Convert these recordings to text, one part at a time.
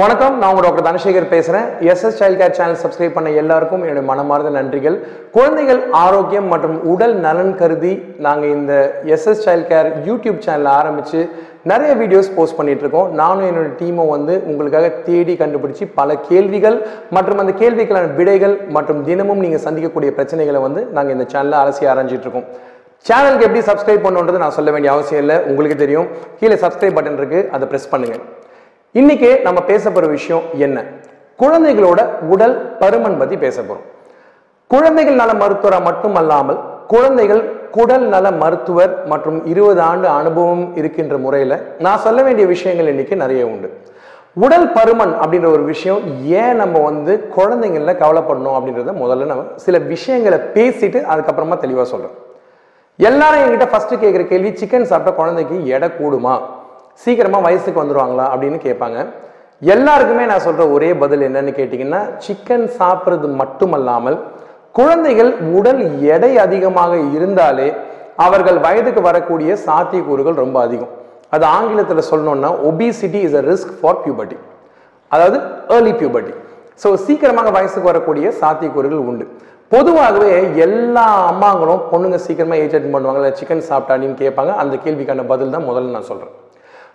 வணக்கம் நான் உங்கள் டாக்டர் தனசேகர் பேசுகிறேன் SS child care channel subscribe பண்ண எல்லாருக்கும் என்னுடைய மனமார்ந்த நன்றிகள். குழந்தைகள் ஆரோக்கியம் மற்றும் உடல் நலன் கருதி நாங்கள் இந்த எஸ்எஸ் சைல்ட் கேர் யூடியூப் சேனலை ஆரம்பித்து நிறைய வீடியோஸ் போஸ்ட் பண்ணிட்டு இருக்கோம். நானும் என்னோட டீமும் வந்து உங்களுக்காக தேடி கண்டுபிடிச்சு பல கேள்விகள் மற்றும் அந்த கேள்விக்கான விடைகள் மற்றும் தினமும் நீங்கள் சந்திக்கக்கூடிய பிரச்சனைகளை வந்து நாங்கள் இந்த சேனலில் அலசி ஆராய்ஞ்சிட்டு இருக்கோம். சேனலுக்கு எப்படி சப்ஸ்கிரைப் பண்ணுன்றது நான் சொல்ல வேண்டிய அவசியம் இல்லை. உங்களுக்கு தெரியும். கீழே சப்ஸ்கிரைப் பட்டன் இருக்குது அதை பிரஸ் பண்ணுங்கள் இன்னைக்கு நம்ம பேச போகிற விஷயம் என்ன? குழந்தைகளோட உடல் பருமன் பற்றி பேச போகிறோம் குழந்தைகள் நல மருத்துவராக மட்டுமல்லாமல் குழந்தைகள் குடல் நல மருத்துவர் மற்றும் இருபது ஆண்டு அனுபவம் இருக்கின்ற முறையில் நான் சொல்ல வேண்டிய விஷயங்கள் இன்னைக்கு நிறைய உண்டு. உடல் பருமன் அப்படின்ற ஒரு விஷயம் ஏன் நம்ம வந்து குழந்தைங்கள கவலைப்படணும் அப்படின்றத முதல்ல நம்ம சில விஷயங்களை பேசிட்டு அதுக்கப்புறமா தெளிவாக சொல்கிறோம் எல்லாரும் என்கிட்ட ஃபர்ஸ்ட் கேட்குற கேள்வி சிக்கன் சாப்பிட்டா குழந்தைக்கு எடை கூடுமா? சீக்கிரமா வயசுக்கு வந்துருவாங்களா அப்படின்னு கேட்பாங்க. எல்லாருக்குமே நான் சொல்ற ஒரே பதில் என்னன்னு கேட்டிங்கன்னா சிக்கன் சாப்பிட்றது மட்டுமல்லாமல் குழந்தைகள் உடல் எடை அதிகமாக இருந்தாலே அவர்கள் வயதுக்கு வரக்கூடிய சாத்தியக்கூறுகள் ரொம்ப அதிகம். அது ஆங்கிலத்தில் சொல்லணும்னா obesity is a risk for puberty அதாவது ஏர்லி பியூபர்ட்டி ஸோ சீக்கிரமாக வயசுக்கு வரக்கூடிய சாத்தியக்கூறுகள் உண்டு. பொதுவாகவே எல்லா அம்மாங்களும் பொண்ணுங்க சீக்கிரமா ஏஜ் அட்டன் பண்ணுவாங்க இல்லை சிக்கன் சாப்பிட்டாடின்னு கேட்பாங்க. அந்த கேள்விக்கான பதில் தான் முதல்ல நான் சொல்கிறேன்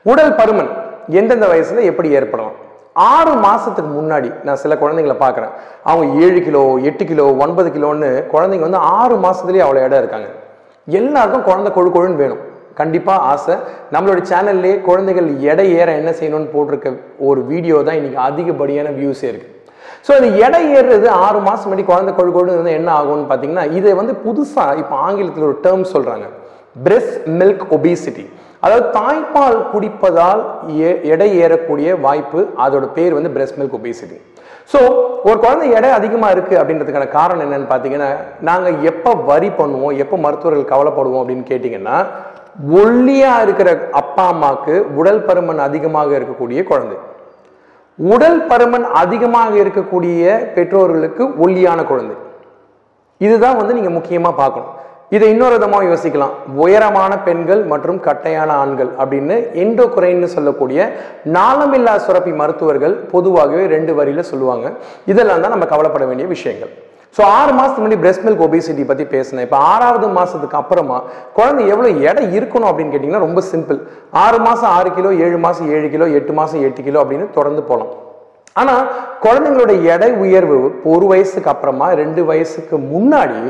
உடல் பருமன் எந்தெந்த வயசுல எப்படி ஏற்படலாம் ஆறு மாசத்துக்கு முன்னாடி நான் சில குழந்தைங்களை பார்க்குறேன். அவங்க ஏழு கிலோ எட்டு கிலோ ஒன்பது கிலோன்னு குழந்தைங்க வந்து ஆறு மாசத்துலேயே அவ்வளோ இடம் இருக்காங்க. எல்லாருக்கும் குழந்தை கொழு கொழுன்னு வேணும். கண்டிப்பாக ஆசை. நம்மளோட சேனல்லே குழந்தைகள் எடை ஏற என்ன செய்யணும்னு போட்டிருக்க ஒரு வீடியோ தான் இன்னைக்கு அதிகப்படியான வியூஸே இருக்கு. ஸோ அது எடை ஏறுறது ஆறு மாதம் முன்னாடி குழந்தை கொழு கொழுன்னு இருந்தால் என்ன ஆகும்னு பார்த்தீங்கன்னா இதை வந்து புதுசாக இப்போ ஆங்கிலத்தில் ஒரு டேர்ம் சொல்கிறாங்க பிரெஸ்ட் மில்க் ஒபிசிட்டி அதாவது தாய்ப்பால் குடிப்பதால் எடை ஏறக்கூடிய வாய்ப்பு அதோட பேர் வந்து பிரெஸ்ட் மில்க் ஒபேசிட்டி ஸோ ஒரு குழந்தை எடை அதிகமாக இருக்குது அப்படின்றதுக்கான காரணம் என்னன்னு பார்த்தீங்கன்னா நாங்கள் எப்போ வரி பண்ணுவோம் எப்போ மருத்துவர்கள் கவலைப்படுவோம் அப்படின்னு கேட்டிங்கன்னா ஒல்லியாக இருக்கிற அப்பா அம்மாவுக்கு உடல் பருமன் அதிகமாக இருக்கக்கூடிய குழந்தை. உடல் பருமன் அதிகமாக இருக்கக்கூடிய பெற்றோர்களுக்கு ஒல்லியான குழந்தை. இதுதான் வந்து நீங்கள் முக்கியமாக பார்க்கணும். இதை இன்னொரு விதமாக யோசிக்கலாம். உயரமான பெண்கள் மற்றும் கட்டையான ஆண்கள் அப்படின்னு எண்டோகுரைன்னு சொல்லக்கூடிய நாளமில்லா சுரப்பி மருத்துவர்கள் பொதுவாகவே ரெண்டு வரியில சொல்லுவாங்க. இதெல்லாம் தான் நம்ம கவலைப்பட வேண்டிய விஷயங்கள். ஸோ ஆறு மாசத்துக்கு முன்னாடி பிரெஸ்ட் மில்க் ஒபிசிட்டி பத்தி பேசினேன். இப்போ ஆறாவது மாசத்துக்கு அப்புறமா குழந்தை எவ்வளவு எடை இருக்கணும் அப்படின்னு கேட்டிங்கன்னா ரொம்ப சிம்பிள் ஆறு மாசம் ஆறு கிலோ ஏழு மாதம் ஏழு கிலோ எட்டு மாசம் எட்டு கிலோ அப்படின்னு தொடர்ந்து போகலாம் ஆனா குழந்தைங்களோட எடை உயர்வு ஒரு வயசுக்கு அப்புறமா ரெண்டு வயசுக்கு முன்னாடி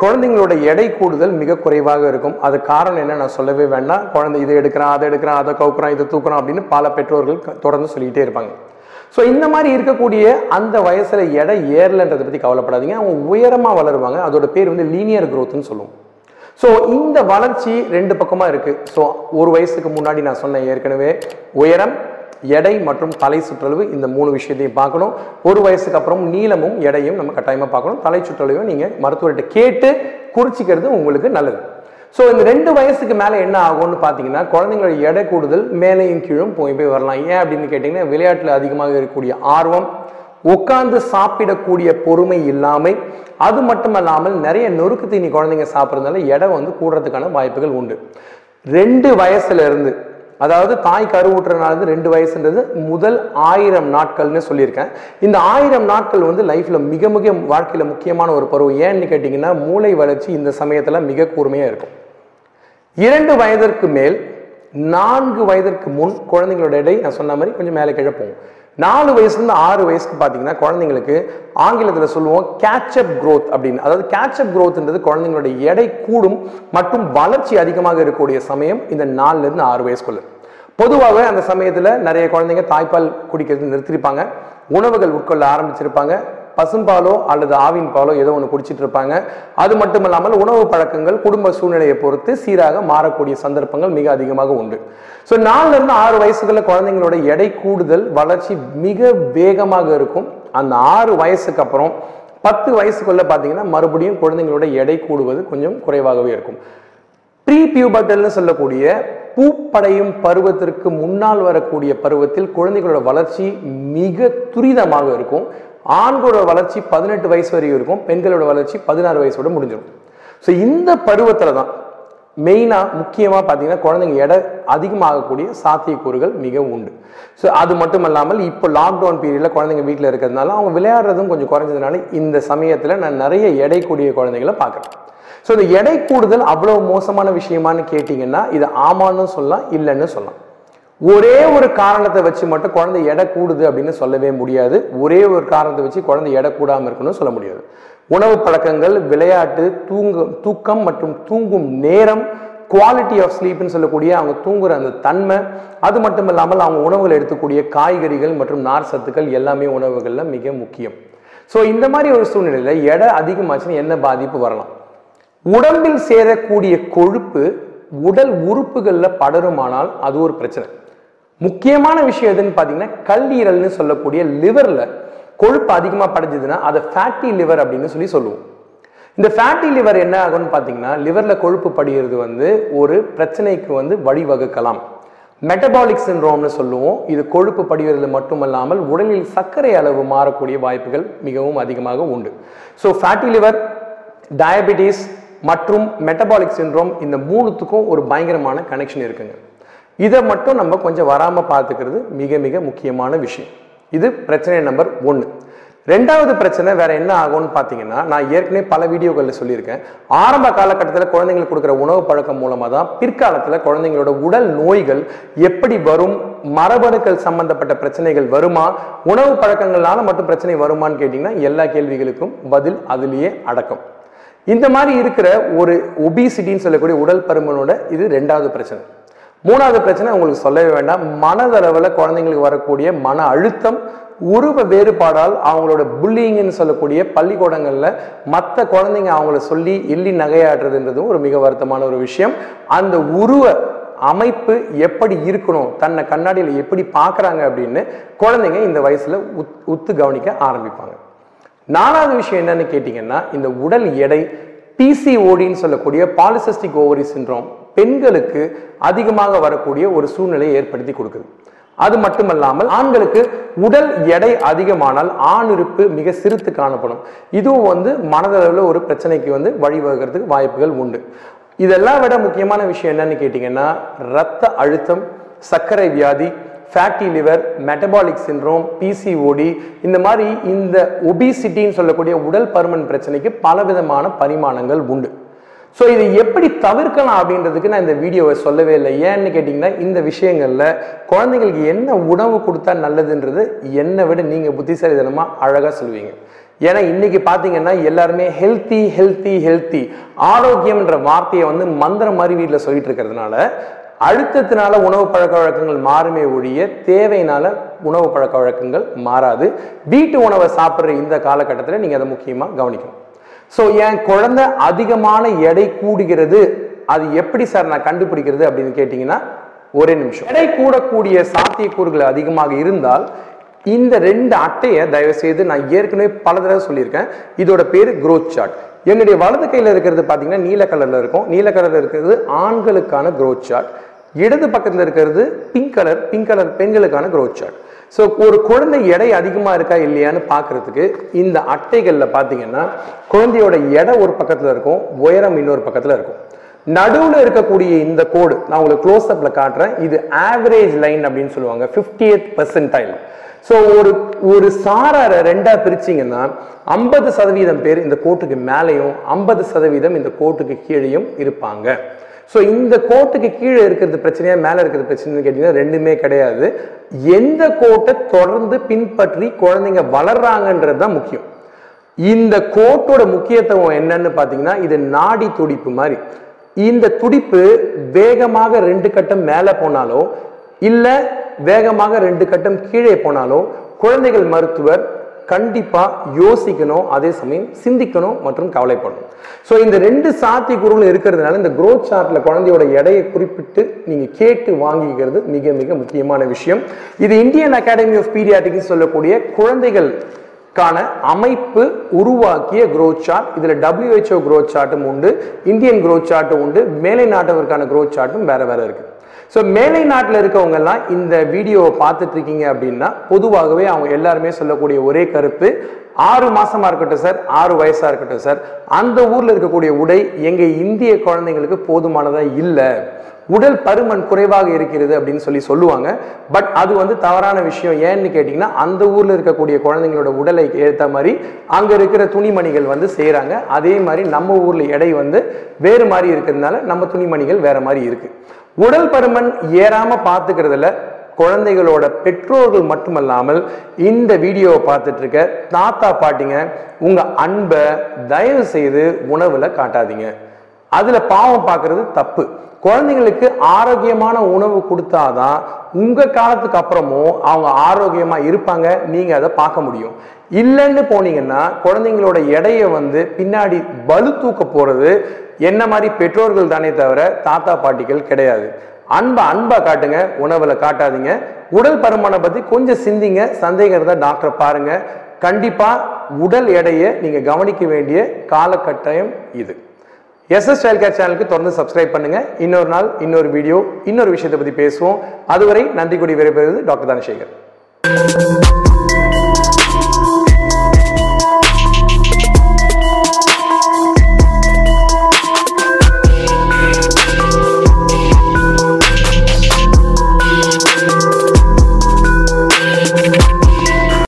குழந்தைங்களோட எடை கூடுதல் மிக குறைவாக இருக்கும். அது காரணம் என்ன? நான் சொல்லவே வேண்டாம். குழந்தை இதை எடுக்கிறான் அதை எடுக்கிறான் அதை கவுக்குறான் இதை தூக்குறான் அப்படின்னு பல பெற்றோர்கள் தொடர்ந்து சொல்லிக்கிட்டே இருப்பாங்க. ஸோ இந்த மாதிரி இருக்கக்கூடிய அந்த வயசில் எடை ஏறலன்றதை பற்றி கவலைப்படாதீங்க. அவங்க உயரமாக வளருவாங்க. அதோட பேர் வந்து லீனியர் க்ரோத்னு சொல்லுவோம். ஸோ இந்த வளர்ச்சி ரெண்டு பக்கமாக இருக்குது ஸோ ஒரு வயசுக்கு முன்னாடி நான் சொன்னேன் ஏற்கனவே உயரம் எடை மற்றும் தலை சுற்றளவு இந்த மூணு விஷயத்தையும் பார்க்கணும். ஒரு வயசுக்கு அப்புறம் நீளமும் எடையும் நம்ம கட்டாயமாக பார்க்கணும். தலை சுற்றளவையும் நீங்கள் மருத்துவர்கிட்ட கேட்டு குறிச்சிக்கிறது உங்களுக்கு நல்லது. ஸோ இந்த ரெண்டு வயசுக்கு மேலே என்ன ஆகும்னு பார்த்தீங்கன்னா குழந்தைங்களோட எடை கூடுதல் மேலேயும் கீழும் போய் போய் வரலாம். ஏன் அப்படின்னு கேட்டிங்கன்னா விளையாட்டில் அதிகமாக இருக்கக்கூடிய ஆர்வம் உட்கார்ந்து சாப்பிடக்கூடிய பொறுமை இல்லாமை அது மட்டும் இல்லாமல் நிறைய நொறுக்கு தீனி குழந்தைங்க சாப்பிட்றதுனால எடை வந்து கூடுறதுக்கான வாய்ப்புகள் உண்டு. ரெண்டு வயசுல இருந்து அதாவது தாய் கருவுற்றுறதுனால இருந்து ரெண்டு வயசுன்றது முதல் ஆயிரம் நாட்கள்னு சொல்லியிருக்கேன். இந்த ஆயிரம் நாட்கள் வந்து லைஃப்ல மிக மிக வாழ்க்கையில முக்கியமான ஒரு பருவம். ஏன்னு கேட்டிங்கன்னா மூளை வளர்ச்சி இந்த சமயத்துல மிக கூர்மையா இருக்கும். இரண்டு வயதிற்கு மேல் நான்கு வயதிற்கு முன் குழந்தைங்களோட எடை நான் சொன்ன மாதிரி கொஞ்சம் மேலே கிழப்போம் நாலு வயசுலேருந்து ஆறு வயசுக்கு பார்த்தீங்கன்னா குழந்தைங்களுக்கு ஆங்கிலத்தில் சொல்லுவோம் கேட்சப் க்ரோத் அப்படின்னு. அதாவது கேட்சப் க்ரோத்ன்றது குழந்தைங்களோட எடை கூடும் மற்றும் வளர்ச்சி அதிகமாக இருக்கக்கூடிய சமயம் இந்த நாலுலேருந்து ஆறு வயசுக்குள்ள. பொதுவாகவே அந்த சமயத்தில் நிறைய குழந்தைங்க தாய்ப்பால் குடிக்கிறது நிறுத்திருப்பாங்க. உணவுகள் உட்கொள்ள ஆரம்பிச்சிருப்பாங்க. பசும்பாலோ அல்லது ஆவின் பாலோ ஏதோ ஒன்று குடிச்சிட்டு இருப்பாங்க. அது மட்டும் இல்லாமல் உணவு பழக்கங்கள் குடும்ப சூழ்நிலையை பொறுத்து சீராக மாறக்கூடிய சந்தர்ப்பங்கள் மிக அதிகமாக உண்டு. ஸோ நாலுலேருந்து ஆறு வயசுகளில் குழந்தைங்களோட எடை கூடுதல் வளர்ச்சி மிக வேகமாக இருக்கும். அந்த ஆறு வயசுக்கு அப்புறம் பத்து வயசுக்குள்ள பார்த்தீங்கன்னா மறுபடியும் குழந்தைங்களோட எடை கூடுவது கொஞ்சம் குறைவாகவே இருக்கும். ப்ரீ பியூபர்டல்னு சொல்லக்கூடிய பூப்படையும் பருவத்திற்கு முன்னால் வரக்கூடிய பருவத்தில் குழந்தைகளோட வளர்ச்சி மிக துரிதமாக இருக்கும். ஆண்களோட வளர்ச்சி பதினெட்டு வயசு வரைக்கும் இருக்கும் பெண்களோட வளர்ச்சி பதினாறு வயசோட முடிஞ்சிடும் ஸோ இந்த பருவத்தில் தான் மெயினாக முக்கியமாக பார்த்தீங்கன்னா குழந்தைங்க எடை அதிகமாகக்கூடிய சாத்தியக்கூறுகள் மிக உண்டு. ஸோ அது மட்டும் இல்லாமல் இப்போ லாக்டவுன் பீரியடில் குழந்தைங்க வீட்டில் இருக்கிறதுனால அவங்க விளையாடுறதும் கொஞ்சம் குறைஞ்சதுனால இந்த சமயத்தில் நான் நிறைய எடை கூடிய குழந்தைங்கள பார்க்குறேன். ஸோ இந்த எடை கூடுதல் அவ்வளோ மோசமான விஷயமான்னு கேட்டிங்கன்னா இது ஆமான்னு சொல்லலாம் இல்லைன்னு சொல்லலாம். ஒரே ஒரு காரணத்தை வச்சு மட்டும் குழந்தை எடை கூடுது அப்படின்னு சொல்லவே முடியாது. ஒரே ஒரு காரணத்தை வச்சு குழந்தை எடை கூடாமல் இருக்கணும்னு சொல்ல முடியாது. உணவு பழக்கங்கள் விளையாட்டு தூங்கும் தூக்கம் மற்றும் தூங்கும் நேரம் குவாலிட்டி ஆஃப் ஸ்லீப்னு சொல்லக்கூடிய அவங்க தூங்குற அந்த தன்மை அது மட்டும் இல்லாமல் அவங்க உணவுகள் எடுத்துக்கூடிய காய்கறிகள் மற்றும் நார் சத்துக்கள் எல்லாமே உணவுகளில் மிக முக்கியம். ஸோ இந்த மாதிரி ஒரு சூழ்நிலையில் எடை அதிகமாச்சுன்னா என்ன பாதிப்பு வரலாம்? உடம்பில் சேரக்கூடிய கொழுப்பு உடல் உறுப்புகளில் படருமானால் அது ஒரு பிரச்சனை. முக்கியமான விஷயம் எதுன்னு பார்த்தீங்கன்னா கல்லீரல்னு சொல்லக்கூடிய லிவரில் கொழுப்பு அதிகமாக படைஞ்சதுன்னா அதை ஃபேட்டி லிவர் அப்படின்னு சொல்லி சொல்லுவோம். இந்த ஃபேட்டி லிவர் என்ன ஆகும்னு பார்த்தீங்கன்னா லிவரில் கொழுப்பு படிகிறது வந்து ஒரு பிரச்சனைக்கு வந்து வழிவகுக்கலாம். மெட்டபாலிக் சின்ரோம்னு சொல்லுவோம். இது கொழுப்பு படிகிறது மட்டுமல்லாமல் உடலில் சர்க்கரை அளவு மாறக்கூடிய வாய்ப்புகள் மிகவும் அதிகமாக உண்டு. ஸோ ஃபேட்டி லிவர் டயபிட்டிஸ் மற்றும் மெட்டபாலிக் சின்ரோம் இந்த மூணுத்துக்கும் ஒரு பயங்கரமான கனெக்ஷன் இருக்குங்க. இதை மட்டும் நம்ம கொஞ்சம் வராமல் பார்த்துக்கிறது மிக மிக முக்கியமான விஷயம். இது பிரச்சனை நம்பர் ஒன்று ரெண்டாவது பிரச்சனை வேற என்ன ஆகும்னு பார்த்தீங்கன்னா நான் ஏற்கனவே பல வீடியோக்களில் சொல்லியிருக்கேன். ஆரம்ப காலகட்டத்தில் குழந்தைங்களுக்கு கொடுக்குற உணவு பழக்கம் மூலமாக தான் பிற்காலத்தில் குழந்தைங்களோட உடல் நோய்கள் எப்படி வரும் மரபணுக்கள் சம்பந்தப்பட்ட பிரச்சனைகள் வருமா உணவு பழக்கங்களால மட்டும் பிரச்சனை வருமான்னு கேட்டிங்கன்னா எல்லா கேள்விகளுக்கும் பதில் அதுலேயே அடக்கம். இந்த மாதிரி இருக்கிற ஒரு ஒபிசிட்டின்னு சொல்லக்கூடிய உடல் பருமனோட இது ரெண்டாவது பிரச்சனை. மூணாவது பிரச்சனை உங்களுக்கு சொல்லவே வேண்டாம். மனதளவில் குழந்தைங்களுக்கு வரக்கூடிய மன அழுத்தம் உருவ வேறுபாடால் அவங்களோட புல்லிங்னு சொல்லக்கூடிய பள்ளிக்கூடங்களில் மற்ற குழந்தைங்க அவங்கள சொல்லி எள்ளி நகையாடுறதுன்றதும் ஒரு மிக வருத்தமான ஒரு விஷயம். அந்த உருவ அமைப்பு எப்படி இருக்கணும் தன்னை கண்ணாடியில் எப்படி பார்க்குறாங்க அப்படின்னு குழந்தைங்க இந்த வயசில் உத் உத்து கவனிக்க ஆரம்பிப்பாங்க. நாலாவது விஷயம் என்னன்னு கேட்டிங்கன்னா இந்த உடல் எடை பிசிஓடின்னு சொல்லக்கூடிய பாலிசிஸ்டிக் ஓவரி சின்ரோம் பெண்களுக்கு அதிகமாக வரக்கூடிய ஒரு சூழ்நிலையை ஏற்படுத்தி கொடுக்குது. அது மட்டுமல்லாமல் ஆண்களுக்கு உடல் எடை அதிகமானால் ஆண் இருப்பு மிக சிறுத்து காணப்படும். இதுவும் வந்து மனதளவில் ஒரு பிரச்சனைக்கு வந்து வழிவகுக்கிறதுக்கு வாய்ப்புகள் உண்டு. இதெல்லாம் விட முக்கியமான விஷயம் என்னன்னு கேட்டிங்கன்னா ரத்த அழுத்தம் சர்க்கரை வியாதி fatty liver metabolic syndrome PCOD இந்த மாதிரி இந்த ஒபிசிட்டின்னு சொல்லக்கூடிய உடல் பருமன் பிரச்சனைக்கு பலவிதமான பரிமாணங்கள் உண்டு. ஸோ இதை எப்படி தவிர்க்கலாம் அப்படின்றதுக்கு நான் இந்த வீடியோவை சொல்லவே இல்லை. ஏன்னு கேட்டிங்கன்னா இந்த விஷயங்களில் குழந்தைங்களுக்கு என்ன உணவு கொடுத்தா நல்லதுன்றது என்னை விட நீங்கள் புத்திசாலிதனமாக அழகாக சொல்லுவீங்க. ஏன்னா இன்னைக்கு பார்த்தீங்கன்னா எல்லாருமே ஹெல்த்தி ஹெல்த்தி ஹெல்த்தி ஆரோக்கியம்ன்ற வார்த்தையை வந்து மந்திரம் மாதிரி வீட்டில் சொல்லிட்டு இருக்கிறதுனால அழுத்தத்தினால உணவு பழக்க வழக்கங்கள் மாறுமே ஒழிய தேவையினால உணவு பழக்க வழக்கங்கள் மாறாது. வீட்டு உணவை சாப்பிட்ற இந்த காலகட்டத்தில் நீங்கள் அதை முக்கியமாக கவனிக்கணும். ஸோ என் குழந்தை அதிகமான எடை கூடுகிறது? அது எப்படி சார் நான் கண்டுபிடிக்கிறது அப்படின்னு கேட்டிங்கன்னா ஒரே நிமிஷம். எடை கூடக்கூடிய சாத்தியக்கூறுகள் அதிகமாக இருந்தால் இந்த ரெண்டு அட்டையை தயவு செய்து நான் ஏற்கனவே பல தடவை சொல்லியிருக்கேன். இதோட பேர் குரோத் சார்ட் என்னுடைய வலது கையில் இருக்கிறது பார்த்தீங்கன்னா நீல கலரில் இருக்கும். நீல கலரில் இருக்கிறது ஆண்களுக்கான குரோத் சார்ட் இடது பக்கத்தில் இருக்கிறது பிங்க் கலர் பிங்க் கலர் பெண்களுக்கான க்ரோத் சார்ட் ஸோ ஒரு குழந்தை எடை அதிகமாக இருக்கா இல்லையான்னு பார்க்கறதுக்கு இந்த அட்டைகளில் பார்த்தீங்கன்னா குழந்தையோட எடை ஒரு பக்கத்தில் இருக்கும் உயரம் இன்னொரு பக்கத்தில் இருக்கும். நடுவில் இருக்கக்கூடிய இந்த கோடு நான் உங்களுக்கு க்ளோஸ் அப்பில் காட்டுறேன். இது ஆவரேஜ் லைன் அப்படின்னு சொல்லுவாங்க ஃபிஃப்டியத் பெர்சன்டைல் ஸோ ஒரு ஒரு சாராரை ரெண்டாக பிரிச்சிங்கன்னா ஐம்பது சதவீதம் பேர் இந்த கோட்டுக்கு மேலேயும் ஐம்பது சதவீதம் இந்த கோட்டுக்கு கீழேயும் இருப்பாங்க. ஸோ இந்த கோட்டுக்கு கீழே இருக்கிறது பிரச்சனையா மேலே இருக்கிறது பிரச்சனைன்னு கேட்டிங்கன்னா ரெண்டுமே கிடையாது. எந்த கோட்டை தொடர்ந்து பின்பற்றி குழந்தைங்க வளர்றாங்கன்றது தான் முக்கியம். இந்த கோட்டோட முக்கியத்துவம் என்னன்னு பார்த்தீங்கன்னா இது நாடி துடிப்பு மாதிரி. இந்த துடிப்பு வேகமாக ரெண்டு கட்டம் மேலே போனாலோ இல்லை வேகமாக ரெண்டு கட்டம் கீழே போனாலோ குழந்தைகள் மருத்துவர் கண்டிப்பாக யோசிக்கணும் அதே சமயம் சிந்திக்கணும் மற்றும் கவலைப்படணும். ஸோ இந்த ரெண்டு சாத்தியக்கூறுகளும் இருக்கிறதுனால இந்த குரோத் சார்ட்டில் குழந்தையோட எடையை குறிப்பிட்டு நீங்கள் கேட்டு வாங்கிக்கிறது மிக மிக முக்கியமான விஷயம். இது இந்தியன் அகாடமி ஆஃப் பீடியாட்டிக்ஸ் சொல்லக்கூடிய குழந்தைகள் கான அமைப்பு உருவாக்கிய growth சார்ட் இதில் டபிள்யூஹெச்ஓ குரோத் சார்ட்டும் உண்டு இந்தியன் குரோத் சார்ட்டும் உண்டு மேலை நாட்டவருக்கான குரோத் சார்ட்டும் வேற வேற இருக்குது ஸோ மேலை நாட்டில் இருக்கவங்கெல்லாம் இந்த வீடியோவை பார்த்துட்டு இருக்கீங்க அப்படின்னா பொதுவாகவே அவங்க எல்லாருமே சொல்லக்கூடிய ஒரே கருத்து ஆறு மாசமா இருக்கட்டும் சார் ஆறு வயசா இருக்கட்டும் சார் அந்த ஊர்ல இருக்கக்கூடிய உடை எங்க இந்திய குழந்தைங்களுக்கு போதுமானதா இல்லை உடல் பருமன் குறைவாக இருக்கிறது அப்படின்னு சொல்லி சொல்லுவாங்க. பட் அது வந்து தவறான விஷயம். ஏன்னு கேட்டிங்கன்னா அந்த ஊரில் இருக்கக்கூடிய குழந்தைங்களோட உடலை ஏற்ற மாதிரி அங்கே இருக்கிற துணிமணிகள் வந்து செய்கிறாங்க அதே மாதிரி நம்ம ஊரில் எடை வந்து வேறு மாதிரி இருக்கிறதுனால நம்ம துணிமணிகள் வேறு மாதிரி இருக்குது உடல் பருமன் ஏறாம பார்த்துக்கிறதுல குழந்தைகளோட பெற்றோர்கள் மட்டுமல்லாமல் இந்த வீடியோவை பார்த்துட்டு இருக்க தாத்தா பாட்டிங்க உங்க அன்பை தயவு செய்து உணவுல காட்டாதீங்க. அதுல பாவம் பார்க்கறது தப்பு. குழந்தைங்களுக்கு ஆரோக்கியமான உணவு கொடுத்தாதான் உங்க காலத்துக்கு அப்புறமும் அவங்க ஆரோக்கியமா இருப்பாங்க நீங்க அதை பார்க்க முடியும். இல்லைன்னு போனீங்கன்னா குழந்தைங்களோட எடையை வந்து பின்னாடி பலு தூக்க போறது என்ன மாதிரி பெற்றோர்கள் தானே தவிர தாத்தா பாட்டிகள் கிடையாது. அன்பை அன்பா காட்டுங்க உணவுல காட்டாதீங்க. உடல் பருமனை பத்தி கொஞ்சம் சிந்திங்க. சந்தேகம் இருந்தால் டாக்டரை பாருங்க. கண்டிப்பா உடல் எடையை நீங்க கவனிக்க வேண்டிய காலகட்டாயம் இது. எஸ்எஸ் சைல்ட் கேர் சேனலுக்கு தொடர்ந்து சப்ஸ்கிரைப் பண்ணுங்க. இன்னொரு நாள் இன்னொரு வீடியோ இன்னொரு விஷயத்தை பத்தி பேசுவோம். அதுவரை நன்றி கூடி விரைபெறுவது டாக்டர் தனசேகர்.